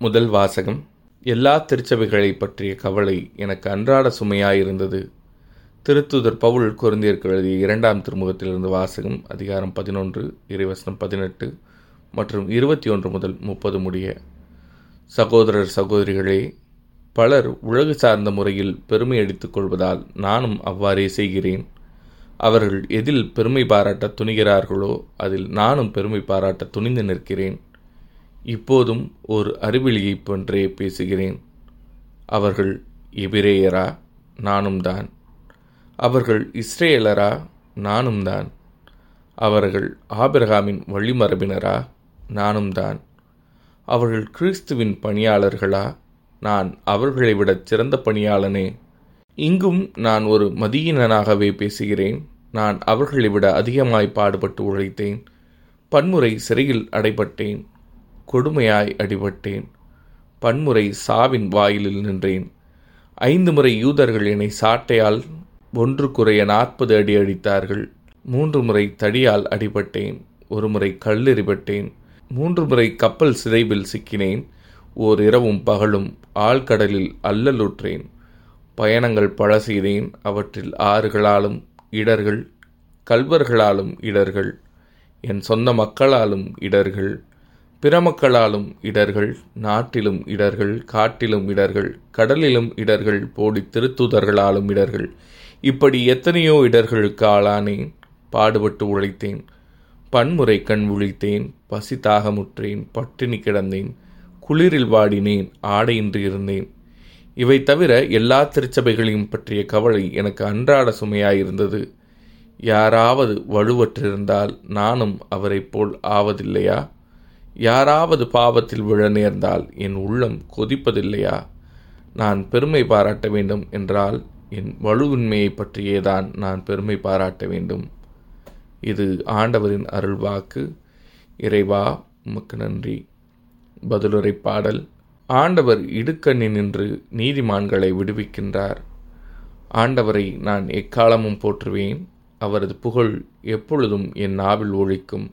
முதல் வாசகம் எல்லா திருச்சபைகளை பற்றிய கவலை எனக்கு அன்றாட சுமையாயிருந்தது. திருத்துதர் பவுல் குருந்தியருக்கு எழுதிய இரண்டாம் திருமுகத்திலிருந்து வாசகம் அதிகாரம் பதினொன்று இறைவசனம் பதினெட்டு மற்றும் இருபத்தி ஒன்று முதல் முப்பது முடிய. சகோதரர் சகோதரிகளே பலர் உலகு சார்ந்த முறையில் பெருமை அடித்துக் கொள்வதால் நானும் அவ்வாறே செய்கிறேன். அவர்கள் எதில் பெருமை பாராட்ட துணிகிறார்களோ அதில் நானும் பெருமை பாராட்ட துணிந்து நிற்கிறேன். இப்போதும் ஒரு அறிவிலியைப் போன்றே பேசுகிறேன். அவர்கள் எபிரேயரா? நானும் தான். அவர்கள் இஸ்ரேலரா? நானும் தான். அவர்கள் ஆபிரகாமின் வழிமரபினரா? நானும் தான். அவர்கள் கிறிஸ்துவின் பணியாளர்களா? நான் அவர்களை விட சிறந்த பணியாளனே. இங்கும் நான் ஒரு மதியினனாகவே பேசுகிறேன். நான் அவர்களை விட அதிகமாய் பாடுபட்டு உழைத்தேன். பன்முறை சிறையில் அடைபட்டேன். கொடுமையாய் அடிபட்டேன். பன்முறை சாவின் வாயிலில் நின்றேன். ஐந்து முறை யூதர்கள் என்னை சாட்டையால் ஒன்று குறைய நாற்பது அடி அடித்தார்கள். மூன்று முறை தடியால் அடிபட்டேன். ஒரு முறை கல்லெறிபட்டேன். மூன்று முறை கப்பல் சிதைவில் சிக்கினேன். ஓர் இரவும் பகலும் ஆழ்கடலில் அல்லலுற்றேன். பயணங்கள் பல செய்தேன். அவற்றில் ஆறுகளாலும் இடர்கள் கல்வர்களாலும் இடர்கள். என் சொந்த மக்களாலும் இடர்கள். பிறமக்களாலும் இடர்கள் நாட்டிலும் இடர்கள் காட்டிலும் இடர்கள் கடலிலும் இடர்கள் போடி திருத்துதர்களாலும் இடர்கள். இப்படி எத்தனையோ இடர்களுக்கு ஆளானேன் பாடுபட்டு உழைத்தேன். பன்முறை கண் விழித்தேன் பசி தாகமுற்றேன் பட்டினி கிடந்தேன் குளிரில் வாடினேன் ஆடையின்றி இருந்தேன். இவை தவிர எல்லா திருச்சபைகளையும் பற்றிய கவலை எனக்கு அன்றாட சுமையாயிருந்தது. யாராவது வலுவற்றிருந்தால் நானும் அவரைப் போல் ஆவதில்லையா? யாராவது பாவத்தில் விழ நேர்ந்தால் என் உள்ளம் கொதிப்பதில்லையா? நான் பெருமை பாராட்ட வேண்டும் என்றால் என் வலுவின்மையை பற்றியேதான் நான் பெருமை பாராட்ட வேண்டும். இது ஆண்டவரின் அருள்வாக்கு. இறைவா உமக்கு நன்றி. பதிலுரை பாடல். ஆண்டவர் இடுக்கண்ணி நின்று நீதிமான்களை விடுவிக்கின்றார். ஆண்டவரை நான் எக்காலமும் போற்றுவேன். அவரது புகழ் எப்பொழுதும் என் நாவில் ஒழிக்கும்.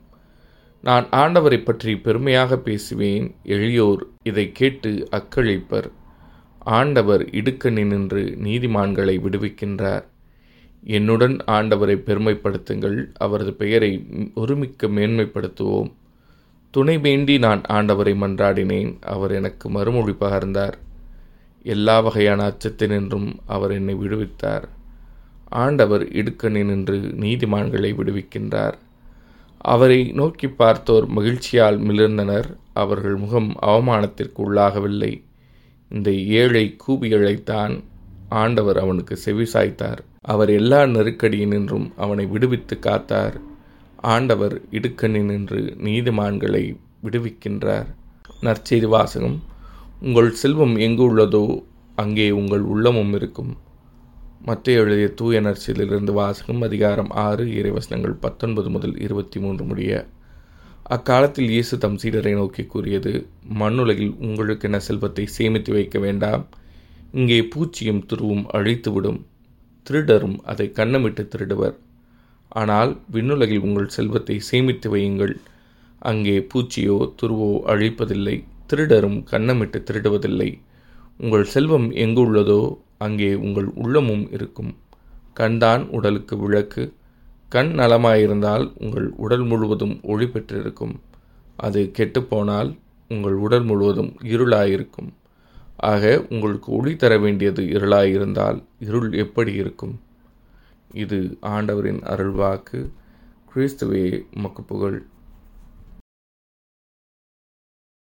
நான் ஆண்டவரை பற்றி பெருமையாக பேசுவேன் எளியோர் இதை கேட்டு அக்களிப்பர் ஆண்டவர் இடுக்கணி நின்று நீதிமான்களை விடுவிக்கின்றார். என்னுடன் ஆண்டவரை பெருமைப்படுத்துங்கள் அவரது பெயரை ஒருமிக்க மேன்மைப்படுத்துவோம். துணை வேண்டி நான் ஆண்டவரை மன்றாடினேன் அவர் எனக்கு மறுமொழி பகர்ந்தார். எல்லா வகையான அச்சத்தினின்றும் அவர் என்னை விடுவித்தார். ஆண்டவர் இடுக்கணி நின்று நீதிமான்களை விடுவிக்கின்றார். அவரை நோக்கி பார்த்தோர் மகிழ்ச்சியால் மிளிர்ந்தனர். அவர்கள் முகம் அவமானத்திற்கு உள்ளாகவில்லை. இந்த ஏழை கூபியழைத்தான் ஆண்டவர் அவனுக்கு செவிசாய்த்தார் அவர் எல்லா நெருக்கடியினின்றும் அவனை விடுவித்து காத்தார். ஆண்டவர் இடுக்கணினின்று நீதிமான்களை விடுவிக்கின்றார். நற்செய்தி வாசகம் உங்கள் செல்வம் எங்கு உள்ளதோ அங்கே உங்கள் உள்ளமும் இருக்கும். மத்திய எழுதிய தூய நர்சிலிருந்து வாசகம் அதிகாரம் ஆறு இறைவசனங்கள் பத்தொன்பது முதல் இருபத்தி மூன்று முடிய. அக்காலத்தில் இயேசு தம் சீடரை நோக்கி கூறியது மண்ணுலகில் உங்களுக்கென செல்வத்தை சேமித்து வைக்க வேண்டாம்? இங்கே பூச்சியும் துருவும் அழித்துவிடும். திருடரும் அதை கண்ணமிட்டு திருடுவர். ஆனால் விண்ணுலகில் உங்கள் செல்வத்தை சேமித்து வையுங்கள். அங்கே பூச்சியோ துருவோ அழிப்பதில்லை திருடரும் கண்ணமிட்டு திருடுவதில்லை. உங்கள் செல்வம் எங்கு உள்ளதோ அங்கே உங்கள் உள்ளமும் இருக்கும். கண்தான் உடலுக்கு விளக்கு. கண் நலமாயிருந்தால் உங்கள் உடல் முழுவதும் ஒளி பெற்றிருக்கும். அது கெட்டுப்போனால் உங்கள் உடல் முழுவதும் இருளாயிருக்கும். ஆக உங்களுக்கு ஒளி தர வேண்டியது இருளாயிருந்தால் இருள் எப்படி இருக்கும்? இது ஆண்டவரின் அருள்வாக்கு. கிறிஸ்துவே மக்கு புகழ்.